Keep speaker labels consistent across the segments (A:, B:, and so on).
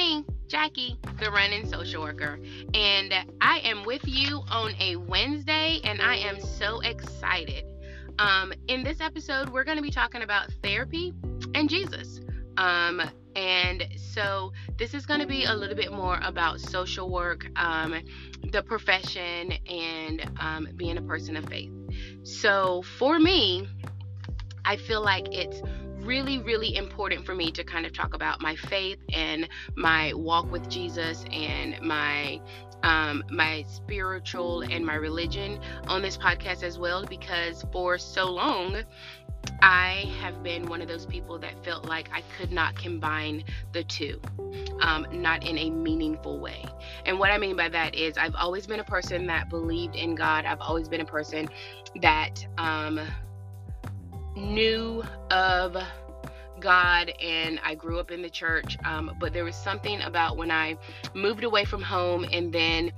A: me, Jackie, the running social worker. And I am with you on a Wednesday, and I am so excited. Um, in this episode, we're going to be talking about therapy and Jesus. Um, and so this is going to be a little bit more about social work, um, the profession, and um, being a person of faith. So for me, I feel like it's really, really important for me to kind of talk about my faith and my walk with Jesus and my um, my spiritual and my religion on this podcast as well because for so long I have been one of those people that felt like I could not combine the two, um, not in a meaningful way. And what I mean by that is, I've always been a person that believed in God. I've always been a person that um, knew of God and I grew up in the church. Um, but there was something about when I moved away from home and then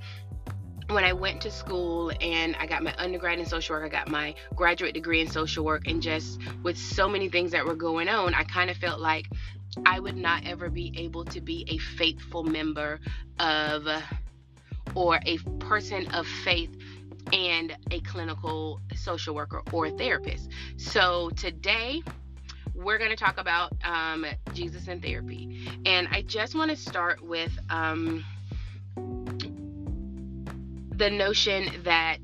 A: when I went to school and I got my undergrad in social work, I got my graduate degree in social work, and just with so many things that were going on, I kind of felt like I would not ever be able to be a faithful member of or a person of faith and a clinical social worker or therapist. So today, we're going to talk about um, Jesus and therapy. And I just want to start with um, the notion that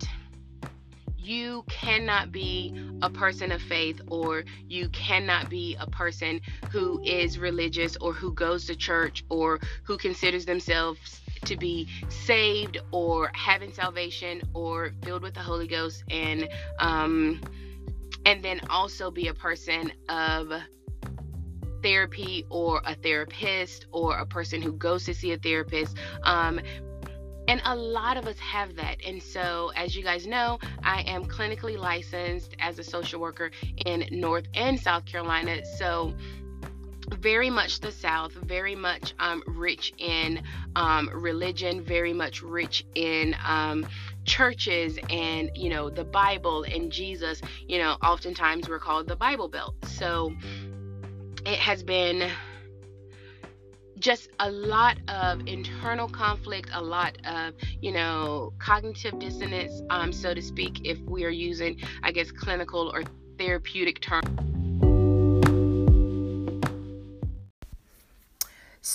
A: you cannot be a person of faith or you cannot be a person who is religious or who goes to church or who considers themselves to be saved or having salvation or filled with the Holy Ghost and um and then also be a person of therapy or a therapist or a person who goes to see a therapist um and a lot of us have that. And so, as you guys know, I am clinically licensed as a social worker in North and South Carolina. So, very much the South, very much um, rich in um, religion, very much rich in um, churches and, you know, the Bible and Jesus. You know, oftentimes we're called the Bible Belt. So it has been just a lot of internal conflict, a lot of, you know, cognitive dissonance, um, so to speak, if we are using, I guess, clinical or therapeutic terms.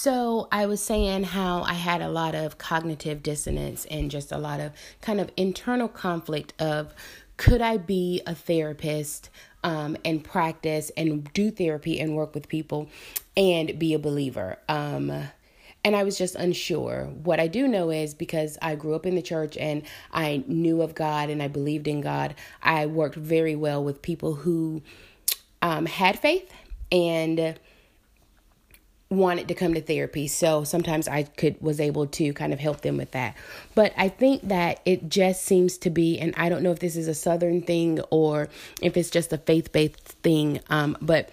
A: So, I was saying how I had a lot of cognitive dissonance and just a lot of kind of internal conflict of could I be a therapist um, and practice and do therapy and work with people and be a believer? Um, and I was just unsure. What I do know is because I grew up in the church and I knew of God and I believed in God, I worked very well with people who um, had faith and wanted to come to therapy. So sometimes i could was able to kind of help them with that. But i think that it just seems to be and i don't know if this is a southern thing or if it's just a faith-based thing um, but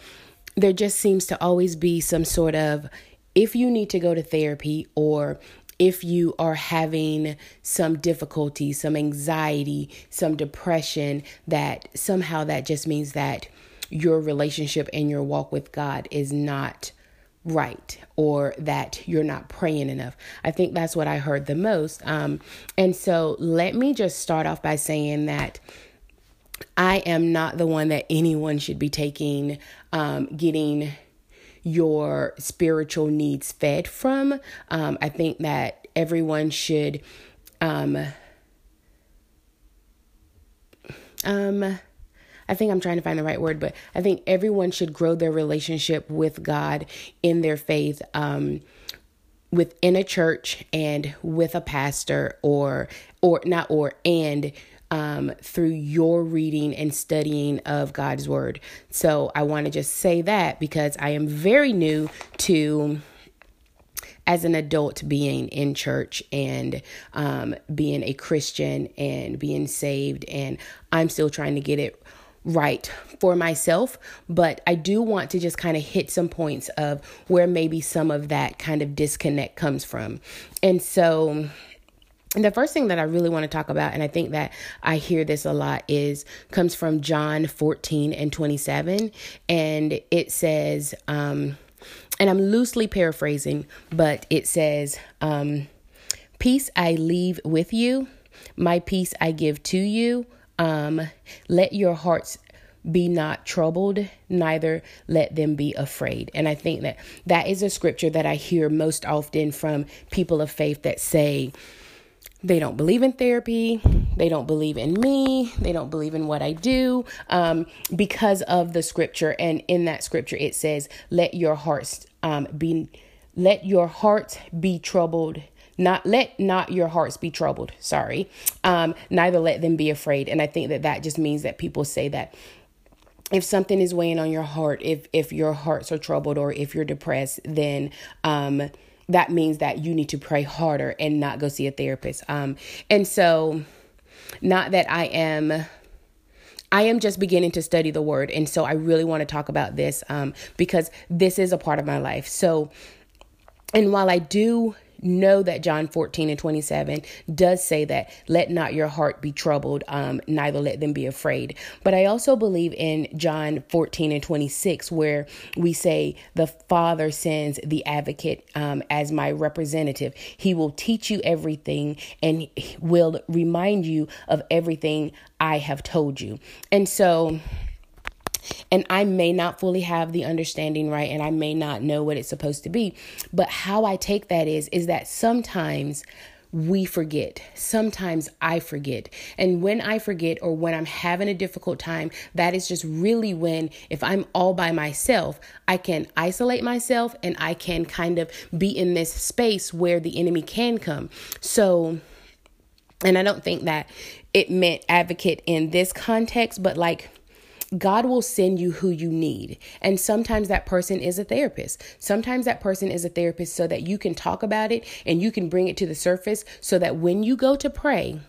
A: there just seems to always be some sort of if you need to go to therapy or if you are having some difficulty, some anxiety, some depression, that somehow that just means that your relationship and your walk with God is not right or that you're not praying enough. I think that's what I heard the most. Um, and so let me just start off by saying that I am not the one that anyone should be taking, um, getting your spiritual needs fed from. Um, I think that everyone should. Um, um, I think I'm trying to find the right word, but I think everyone should grow their relationship with God in their faith. Um, within a church and with a pastor or or not or and um, through your reading and studying of God's word. So I want to just say that because I am very new to as an adult being in church and um, being a Christian and being saved, and I'm still trying to get it right for myself, but I do want to just kind of hit some points of where maybe some of that kind of disconnect comes from. And so, the first thing that I really want to talk about, and I think that I hear this a lot, is comes from John 14 and 27. And it says, um, and I'm loosely paraphrasing, but it says, um, Peace I leave with you, my peace I give to you. Um, let your hearts be not troubled, neither let them be afraid. And I think that that is a scripture that I hear most often from people of faith that say, they don't believe in therapy. They don't believe in me. They don't believe in what I do um, because of the scripture. And in that scripture, it says, "Let your hearts um, be, let your hearts be troubled." Not let not your hearts be troubled. Sorry, um, neither let them be afraid. And I think that that just means that people say that if something is weighing on your heart, if if your hearts are troubled or if you're depressed, then um, that means that you need to pray harder and not go see a therapist. Um, and so, not that I am. I am just beginning to study the word. And so I really want to talk about this um, because this is a part of my life. So, and while I do know that John 14 and 27 does say that, let not your heart be troubled, um, neither let them be afraid. But I also believe in John 14 and 26, where we say, the Father sends the advocate um, as my representative. He will teach you everything and will remind you of everything I have told you. And so, and I may not fully have the understanding right and I may not know what it's supposed to be. But how I take that is is that sometimes we forget. Sometimes I forget. And when I forget or when I'm having a difficult time, that is just really when, if I'm all by myself, I can isolate myself and I can kind of be in this space where the enemy can come. So, and I don't think that it meant advocate in this context, but like, God will send you who you need. And sometimes that person is a therapist. Sometimes that person is a therapist so that you can talk about it and you can bring it to the surface so that when you go to pray,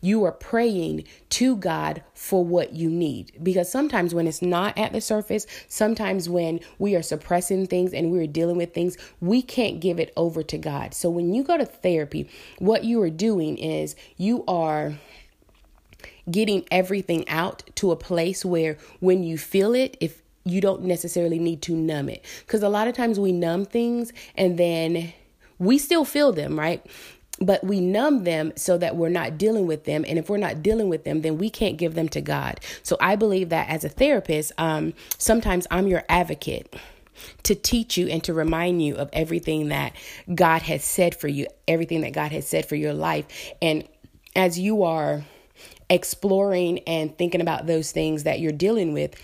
A: you are praying to God for what you need. Because sometimes when it's not at the surface, sometimes when we are suppressing things and we're dealing with things, we can't give it over to God. So when you go to therapy, what you are doing is you are getting everything out to a place where when you feel it, if you don't necessarily need to numb it. Because a lot of times we numb things and then we still feel them, right? But we numb them so that we're not dealing with them. And if we're not dealing with them, then we can't give them to God. So I believe that as a therapist, um, sometimes I'm your advocate to teach you and to remind you of everything that God has said for you, everything that God has said for your life. And as you are exploring and thinking about those things that you're dealing with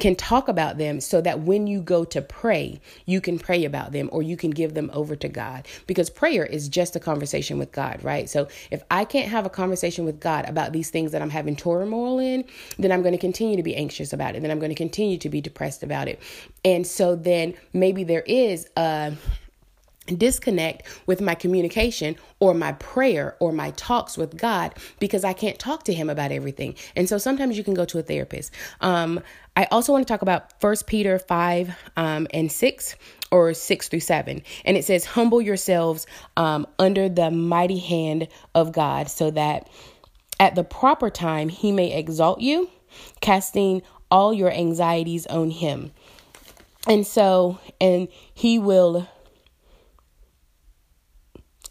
A: can talk about them so that when you go to pray, you can pray about them or you can give them over to God. Because prayer is just a conversation with God, right? So if I can't have a conversation with God about these things that I'm having turmoil in, then I'm going to continue to be anxious about it. Then I'm going to continue to be depressed about it. And so then maybe there is a disconnect with my communication or my prayer or my talks with God because I can't talk to him about everything. And so sometimes you can go to a therapist. Um, I also want to talk about First Peter 5 um, and 6 or 6 through 7. And it says, Humble yourselves um, under the mighty hand of God so that at the proper time he may exalt you, casting all your anxieties on him. And so, and he will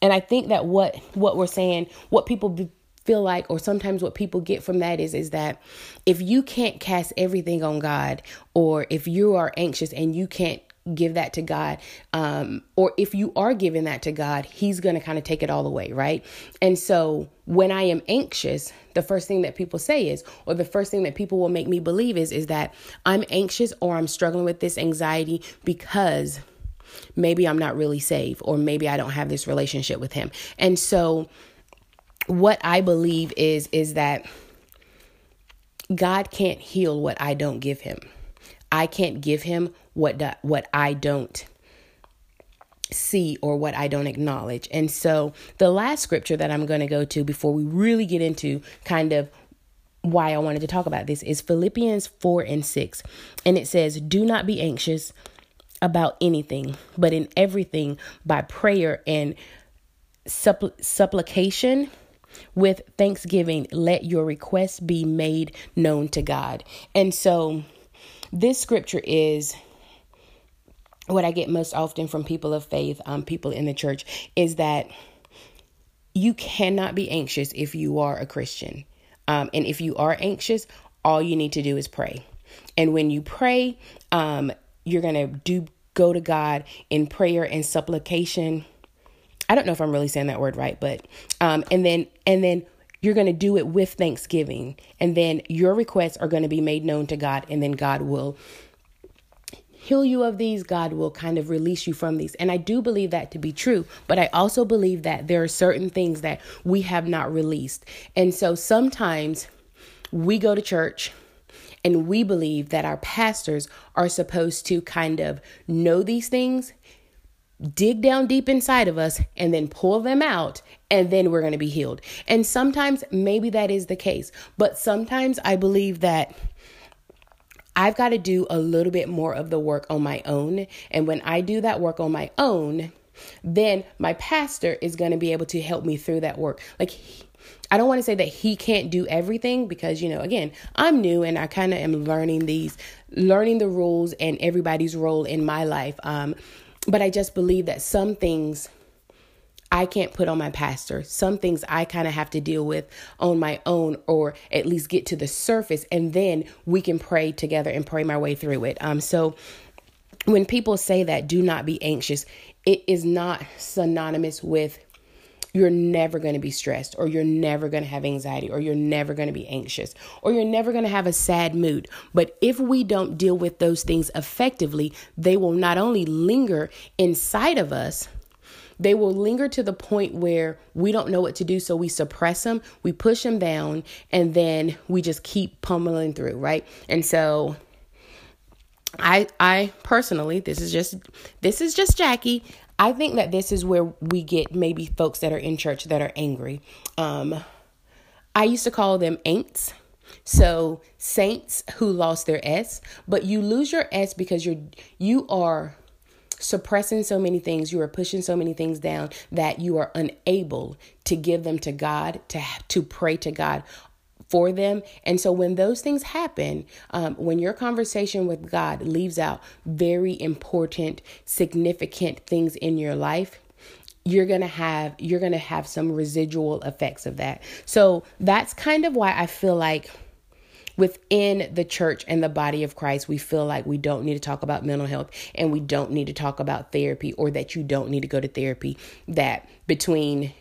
A: and I think that what what we're saying, what people be, feel like or sometimes what people get from that is is that if you can't cast everything on God or if you are anxious and you can't give that to God um or if you are giving that to God he's going to kind of take it all away right? And so when I am anxious the first thing that people say is or the first thing that people will make me believe is is that I'm anxious or I'm struggling with this anxiety because maybe I'm not really saved, or maybe I don't have this relationship with Him. And so, what I believe is is that God can't heal what I don't give Him. I can't give Him what what I don't see or what I don't acknowledge. And so, the last scripture that I'm going to go to before we really get into kind of why I wanted to talk about this is Philippians 4 and 6. And it says, Do not be anxious about anything, but in everything by prayer and suppl- supplication with thanksgiving, let your requests be made known to God. And so this scripture is what I get most often from people of faith, um, people in the church, is that you cannot be anxious if you are a Christian. Um, and if you are anxious, all you need to do is pray. And when you pray, um, you're going to do go to God in prayer and supplication. I don't know if I'm really saying that word right, but um, and then and then you're going to do it with thanksgiving, and then your requests are going to be made known to God, and then God will heal you of these, God will kind of release you from these. And I do believe that to be true, but I also believe that there are certain things that we have not released. And so sometimes we go to church and we believe that our pastors are supposed to kind of know these things, dig down deep inside of us, and then pull them out, and then we're going to be healed. And sometimes maybe that is the case, but sometimes I believe that I've got to do a little bit more of the work on my own. And when I do that work on my own, then my pastor is going to be able to help me through that work. Like, I don't want to say that he can't do everything because, you know, again, I'm new and I kind of am learning these, learning the rules and everybody's role in my life. Um, but I just believe that some things I can't put on my pastor. Some things I kind of have to deal with on my own or at least get to the surface and then we can pray together and pray my way through it. Um so when people say that do not be anxious, it is not synonymous with you're never going to be stressed or you're never going to have anxiety or you're never going to be anxious or you're never going to have a sad mood. But if we don't deal with those things effectively, they will not only linger inside of us, they will linger to the point where we don't know what to do. So we suppress them, we push them down, and then we just keep pummeling through, right? And so I I personally, this is just this is just Jackie. I think that this is where we get maybe folks that are in church that are angry. Um I used to call them ain'ts. So saints who lost their S, but you lose your S because you're you are suppressing so many things, you are pushing so many things down that you are unable to give them to God, to to pray to God for them. And so when those things happen, um, when your conversation with God leaves out very important, significant things in your life, you're going to have you're going to have some residual effects of that. So that's kind of why I feel like within the church and the body of Christ, we feel like we don't need to talk about mental health and we don't need to talk about therapy or that you don't need to go to therapy. That between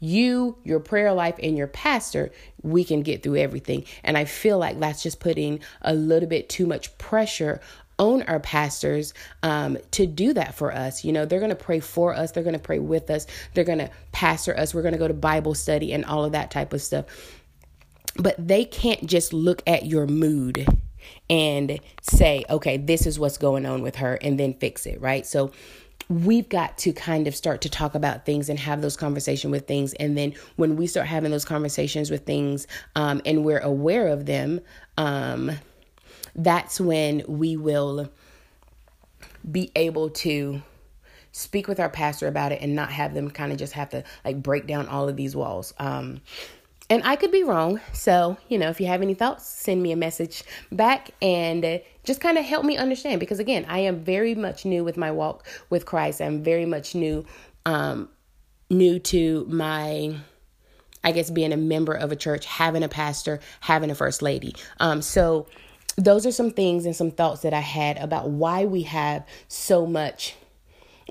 A: you, your prayer life, and your pastor, we can get through everything. And I feel like that's just putting a little bit too much pressure on our pastors um, to do that for us. You know, they're going to pray for us, they're going to pray with us, they're going to pastor us, we're going to go to Bible study and all of that type of stuff. But they can't just look at your mood and say, okay, this is what's going on with her and then fix it, right? So we've got to kind of start to talk about things and have those conversations with things and then when we start having those conversations with things um, and we're aware of them um, that's when we will be able to speak with our pastor about it and not have them kind of just have to like break down all of these walls um, and I could be wrong. So, you know, if you have any thoughts, send me a message back and just kind of help me understand because again, I am very much new with my walk with Christ. I'm very much new um new to my I guess being a member of a church, having a pastor, having a first lady. Um so those are some things and some thoughts that I had about why we have so much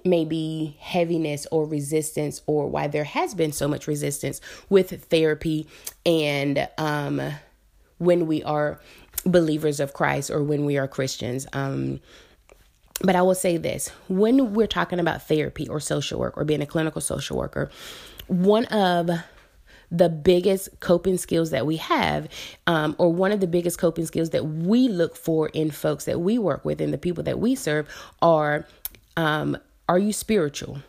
A: maybe heaviness or resistance or why there has been so much resistance with therapy and um, when we are believers of Christ or when we are Christians. Um, but I will say this when we're talking about therapy or social work or being a clinical social worker, one of the biggest coping skills that we have, um, or one of the biggest coping skills that we look for in folks that we work with and the people that we serve, are um, are you spiritual?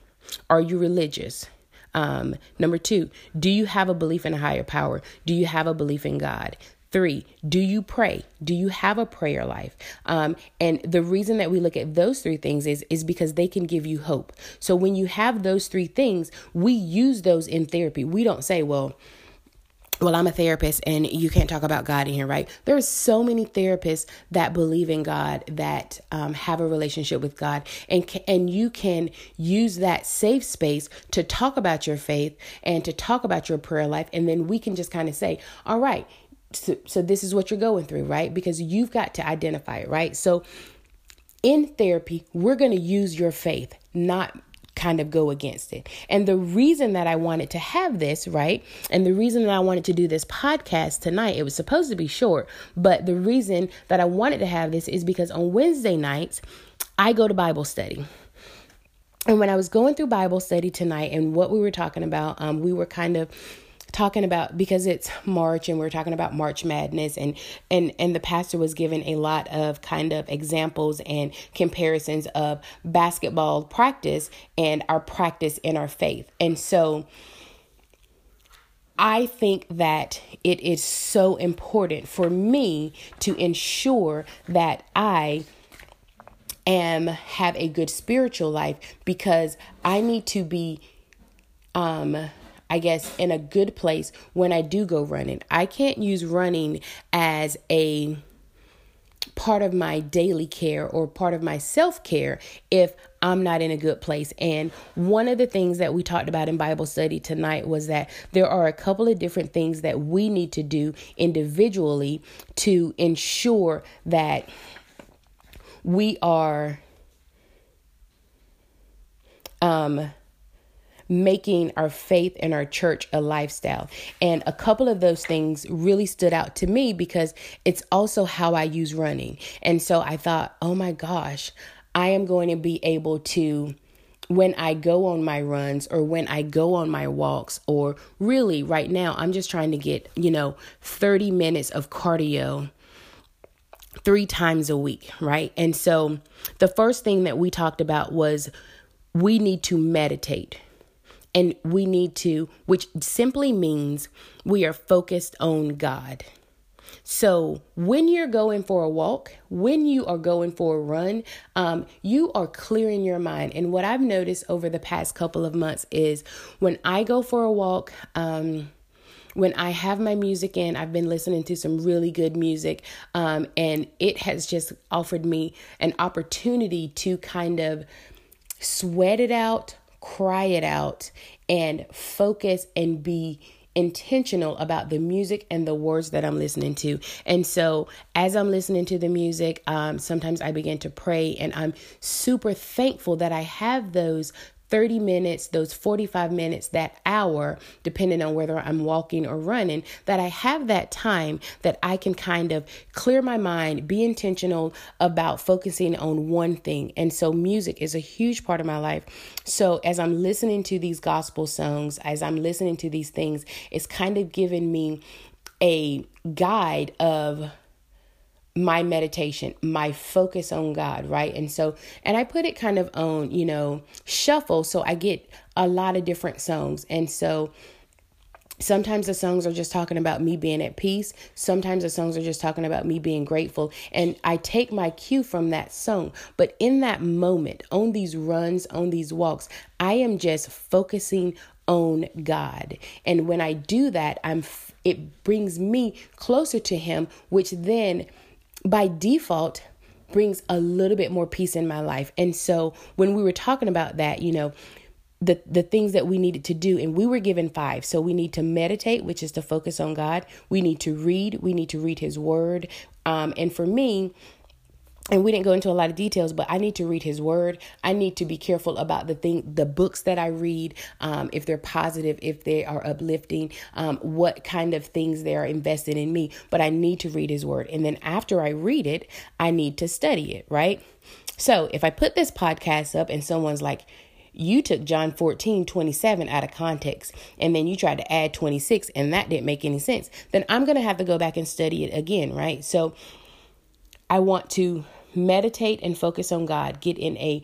A: Are you religious? Um, number two, do you have a belief in a higher power? Do you have a belief in God? Three, do you pray? Do you have a prayer life? Um, and the reason that we look at those three things is, is because they can give you hope. So when you have those three things, we use those in therapy. We don't say, well, well, I'm a therapist and you can't talk about God in here, right? There's so many therapists that believe in God, that um, have a relationship with God, and and you can use that safe space to talk about your faith and to talk about your prayer life, and then we can just kind of say, all right, so, this is what you're going through, right? Because you've got to identify it, right? So in therapy, we're going to use your faith, not kind of go against it. And the reason that I wanted to have this, right? And the reason that I wanted to do this podcast tonight, it was supposed to be short, but the reason that I wanted to have this is because on Wednesday nights, I go to Bible study. And when I was going through Bible study tonight and what we were talking about, um, we were kind of talking about because it's March and we're talking about March Madness and and and the pastor was given a lot of kind of examples and comparisons of basketball practice and our practice in our faith. And so I think that it is so important for me to ensure that I am have a good spiritual life because I need to be um I guess, in a good place when I do go running. I can't use running as a part of my daily care or part of my self care if I'm not in a good place. And one of the things that we talked about in Bible study tonight was that there are a couple of different things that we need to do individually to ensure that we are um making our faith and our church a lifestyle. And a couple of those things really stood out to me because it's also how I use running. And so I thought, oh my gosh, I am going to be able to when I go on my runs or when I go on my walks, or really right now, I'm just trying to get, you know, 30 minutes of cardio three times a week, right? And so the first thing that we talked about was we need to meditate. And we need to, which simply means we are focused on God. So when you're going for a walk, when you are going for a run, um, you are clearing your mind. And what I've noticed over the past couple of months is when I go for a walk, um, when I have my music in, I've been listening to some really good music, um, and it has just offered me an opportunity to kind of sweat it out, cry it out, and focus and be intentional about the music and the words that I'm listening to. And so, as I'm listening to the music, um, sometimes I begin to pray, and I'm super thankful that I have those 30 minutes, those 45 minutes, that hour, depending on whether I'm walking or running, that I have that time that I can kind of clear my mind, be intentional about focusing on one thing. And so, music is a huge part of my life. So, as I'm listening to these gospel songs, as I'm listening to these things, it's kind of giving me a guide of my meditation, my focus on God, right? And so, and I put it kind of on, you know, shuffle so I get a lot of different songs. And so, Sometimes the songs are just talking about me being at peace. Sometimes the songs are just talking about me being grateful. And I take my cue from that song. But in that moment, on these runs, on these walks, I am just focusing on God. And when I do that, I'm it brings me closer to him, which then by default brings a little bit more peace in my life. And so when we were talking about that, you know, the the things that we needed to do and we were given five. So we need to meditate, which is to focus on God. We need to read, we need to read his word. Um and for me, and we didn't go into a lot of details but i need to read his word. I need to be careful about the thing the books that i read um, if they're positive if they are uplifting um, what kind of things they are invested in me. But i need to read his word. And then after i read it i need to study it right? So if i put this podcast up and someone's like you took John 14, 27 out of context, and then you tried to add 26, and that didn't make any sense, then I'm going to have to go back and study it again, right? So I want to meditate and focus on God, get in a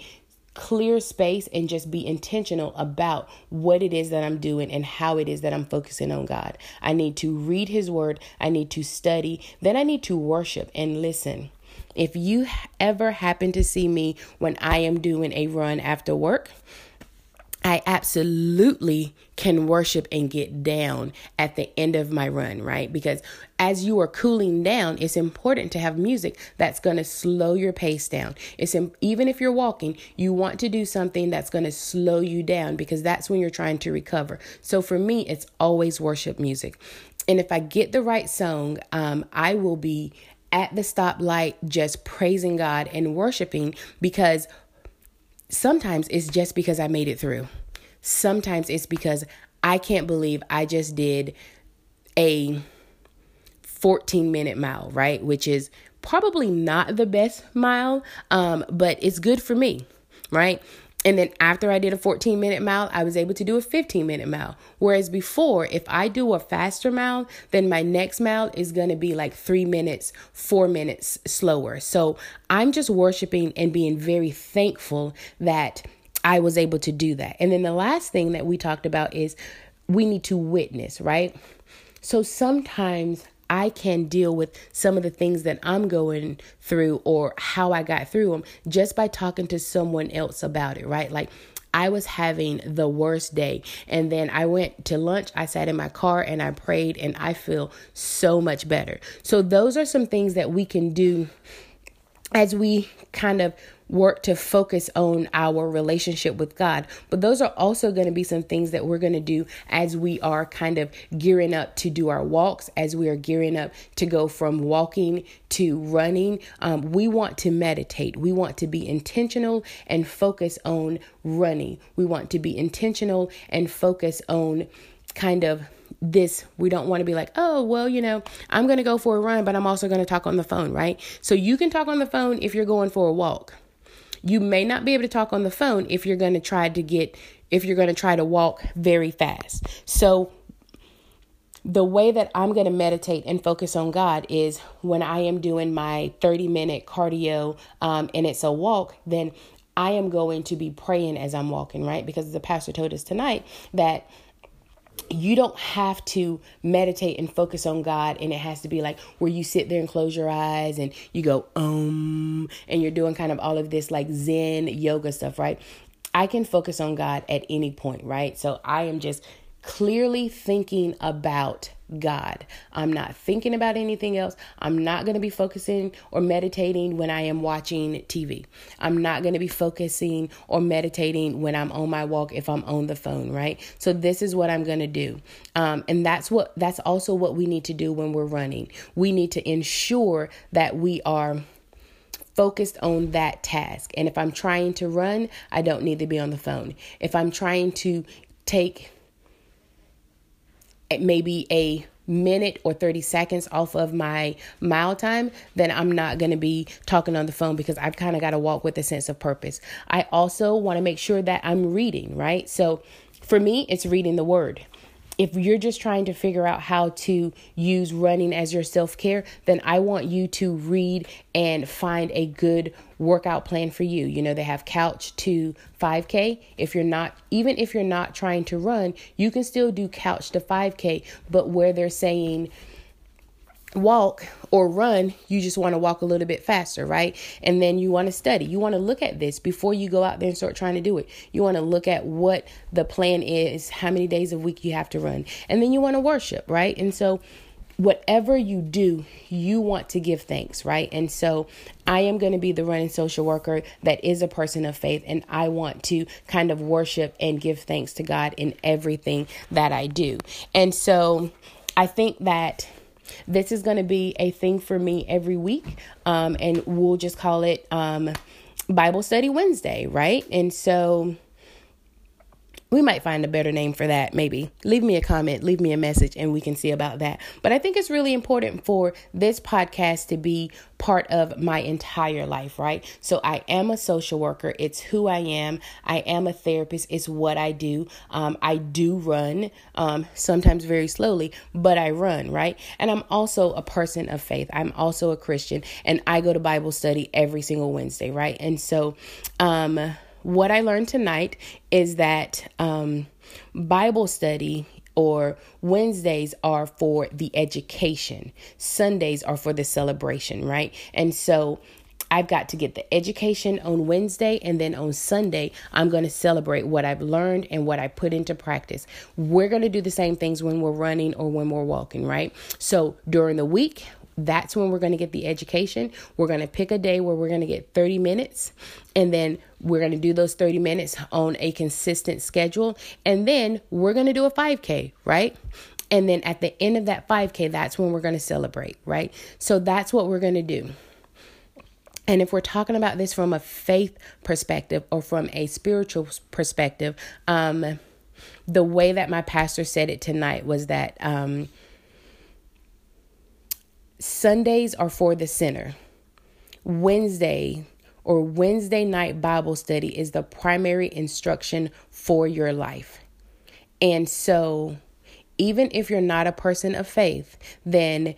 A: clear space and just be intentional about what it is that I'm doing and how it is that I'm focusing on God. I need to read His Word, I need to study, then I need to worship and listen. If you ever happen to see me when I am doing a run after work, I absolutely can worship and get down at the end of my run, right? Because as you are cooling down, it's important to have music that's going to slow your pace down. It's even if you're walking, you want to do something that's going to slow you down because that's when you're trying to recover. So for me, it's always worship music. And if I get the right song, um, I will be at the stoplight just praising God and worshiping because sometimes it's just because I made it through. Sometimes it's because I can't believe I just did a 14 minute mile, right? Which is probably not the best mile, um, but it's good for me, right? And then after I did a 14 minute mile, I was able to do a 15 minute mile. Whereas before, if I do a faster mile, then my next mile is going to be like three minutes, four minutes slower. So I'm just worshiping and being very thankful that I was able to do that. And then the last thing that we talked about is we need to witness, right? So sometimes I can deal with some of the things that I'm going through or how I got through them just by talking to someone else about it, right? Like I was having the worst day. And then I went to lunch, I sat in my car and I prayed, and I feel so much better. So, those are some things that we can do as we kind of work to focus on our relationship with God. But those are also going to be some things that we're going to do as we are kind of gearing up to do our walks, as we are gearing up to go from walking to running. Um, we want to meditate. We want to be intentional and focus on running. We want to be intentional and focus on kind of this we don't want to be like oh well you know i'm going to go for a run but i'm also going to talk on the phone right so you can talk on the phone if you're going for a walk you may not be able to talk on the phone if you're going to try to get if you're going to try to walk very fast. So the way that I'm going to meditate and focus on God is when I am doing my 30 minute cardio um, and it's a walk, then I am going to be praying as I'm walking, right? Because the pastor told us tonight that you don't have to meditate and focus on God and it has to be like where you sit there and close your eyes and you go um and you're doing kind of all of this like zen yoga stuff, right? I can focus on God at any point, right? So I am just clearly thinking about God. I'm not thinking about anything else. I'm not going to be focusing or meditating when I am watching TV. I'm not going to be focusing or meditating when I'm on my walk if I'm on the phone, right? So this is what I'm going to do. Um, and that's what that's also what we need to do when we're running. We need to ensure that we are focused on that task. And if I'm trying to run, I don't need to be on the phone. If I'm trying to take maybe a minute or 30 seconds off of my mile time, then I'm not going to be talking on the phone because I've kind of got to walk with a sense of purpose. I also want to make sure that I'm reading, right? So for me, it's reading the word if you're just trying to figure out how to use running as your self care, then I want you to read and find a good workout plan for you. You know, they have couch to 5K. If you're not, even if you're not trying to run, you can still do couch to 5K, but where they're saying, walk or run, you just want to walk a little bit faster, right? And then you want to study. You want to look at this before you go out there and start trying to do it. You want to look at what the plan is, how many days a week you have to run. And then you want to worship, right? And so whatever you do, you want to give thanks, right? And so I am going to be the running social worker that is a person of faith, and I want to kind of worship and give thanks to God in everything that I do. And so I think that this is going to be a thing for me every week, um, and we'll just call it um, Bible Study Wednesday, right? And so we might find a better name for that maybe. Leave me a comment leave me a message and we can see about that. But i think it's really important for this podcast to be part of my entire life right? So i am a social worker. It's who i am. I am a therapist. It's what i do. Um, i do run um, sometimes very slowly but i run right? And i'm also a person of faith. I'm also a christian and i go to bible study every single wednesday right? And so um what I learned tonight is that um, Bible study or Wednesdays are for the education, Sundays are for the celebration, right? And so I've got to get the education on Wednesday, and then on Sunday, I'm going to celebrate what I've learned and what I put into practice. We're going to do the same things when we're running or when we're walking, right? So during the week, that's when we're going to get the education. We're going to pick a day where we're going to get 30 minutes, and then we're going to do those 30 minutes on a consistent schedule. And then we're going to do a 5K, right? And then at the end of that 5K, that's when we're going to celebrate, right? So that's what we're going to do. And if we're talking about this from a faith perspective or from a spiritual perspective, um, the way that my pastor said it tonight was that um, Sundays are for the sinner. Wednesday or Wednesday night Bible study is the primary instruction for your life. And so, even if you're not a person of faith, then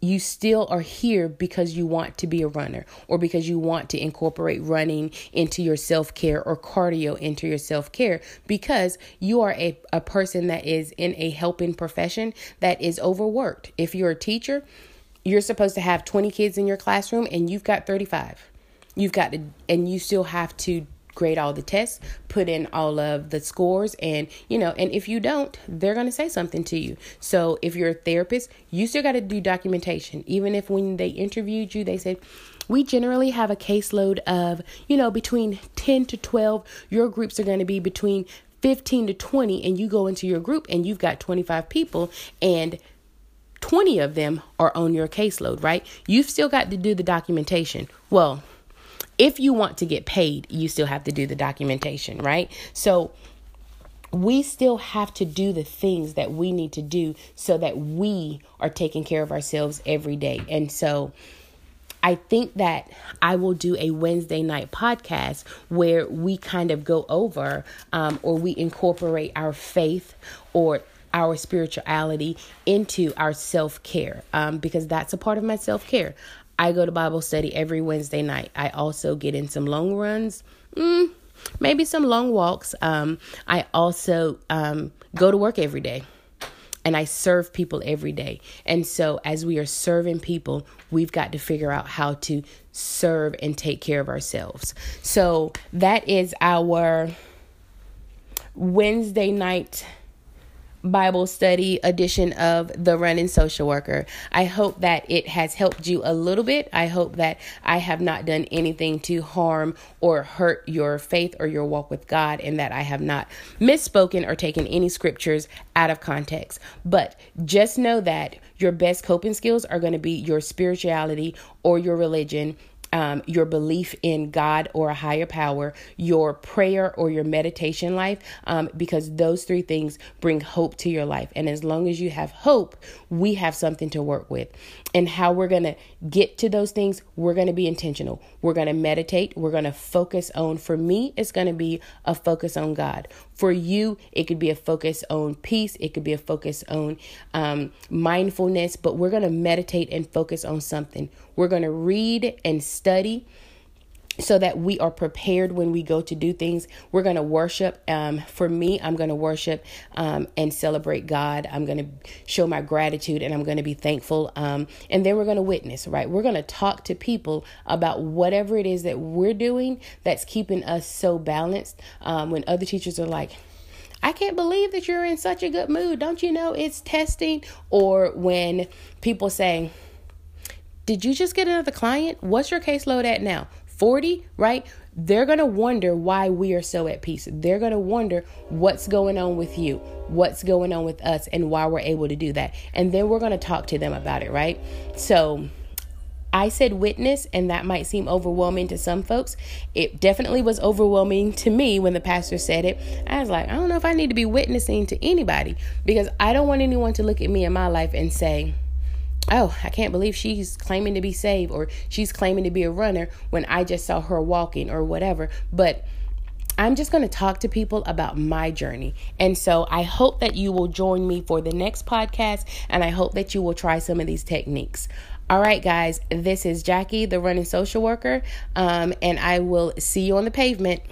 A: you still are here because you want to be a runner or because you want to incorporate running into your self care or cardio into your self care because you are a, a person that is in a helping profession that is overworked. If you're a teacher, you're supposed to have 20 kids in your classroom and you've got 35. You've got to, and you still have to grade all the tests, put in all of the scores, and you know, and if you don't, they're to say something to you. So if you're a therapist, you still got to do documentation. Even if when they interviewed you, they said, we generally have a caseload of, you know, between 10 to 12. Your groups are going to be between 15 to 20, and you go into your group and you've got 25 people, and 20 of them are on your caseload, right? You've still got to do the documentation. Well, if you want to get paid, you still have to do the documentation, right? So we still have to do the things that we need to do so that we are taking care of ourselves every day. And so I think that I will do a Wednesday night podcast where we kind of go over um, or we incorporate our faith or our spirituality into our self care um, because that's a part of my self care. I go to Bible study every Wednesday night. I also get in some long runs, mm, maybe some long walks. Um, I also um, go to work every day and I serve people every day. And so, as we are serving people, we've got to figure out how to serve and take care of ourselves. So, that is our Wednesday night Bible study edition of The Running Social Worker. I hope that it has helped you a little bit. I hope that I have not done anything to harm or hurt your faith or your walk with God, and that I have not misspoken or taken any scriptures out of context. But just know that your best coping skills are going to be your spirituality or your religion um, your belief in God or a higher power, your prayer or your meditation life, um, because those three things bring hope to your life. And as long as you have hope, we have something to work with. And how we're going to get to those things, we're going to be intentional. We're going to meditate. We're going to focus on, for me, it's going to be a focus on God. For you, it could be a focus on peace, it could be a focus on um, mindfulness, but we're going to meditate and focus on something. We're going to read and study so that we are prepared when we go to do things. We're going to worship. Um, for me, I'm going to worship um, and celebrate God. I'm going to show my gratitude and I'm going to be thankful. Um, and then we're going to witness, right? We're going to talk to people about whatever it is that we're doing that's keeping us so balanced. Um, when other teachers are like, I can't believe that you're in such a good mood. Don't you know it's testing? Or when people say, did you just get another client? What's your caseload at now? 40, right? They're going to wonder why we are so at peace. They're going to wonder what's going on with you, what's going on with us, and why we're able to do that. And then we're going to talk to them about it, right? So, I said witness, and that might seem overwhelming to some folks. It definitely was overwhelming to me when the pastor said it. I was like, I don't know if I need to be witnessing to anybody because I don't want anyone to look at me in my life and say, oh, I can't believe she's claiming to be saved or she's claiming to be a runner when I just saw her walking or whatever. But I'm just going to talk to people about my journey. And so I hope that you will join me for the next podcast and I hope that you will try some of these techniques. All right, guys, this is Jackie, the running social worker, um, and I will see you on the pavement.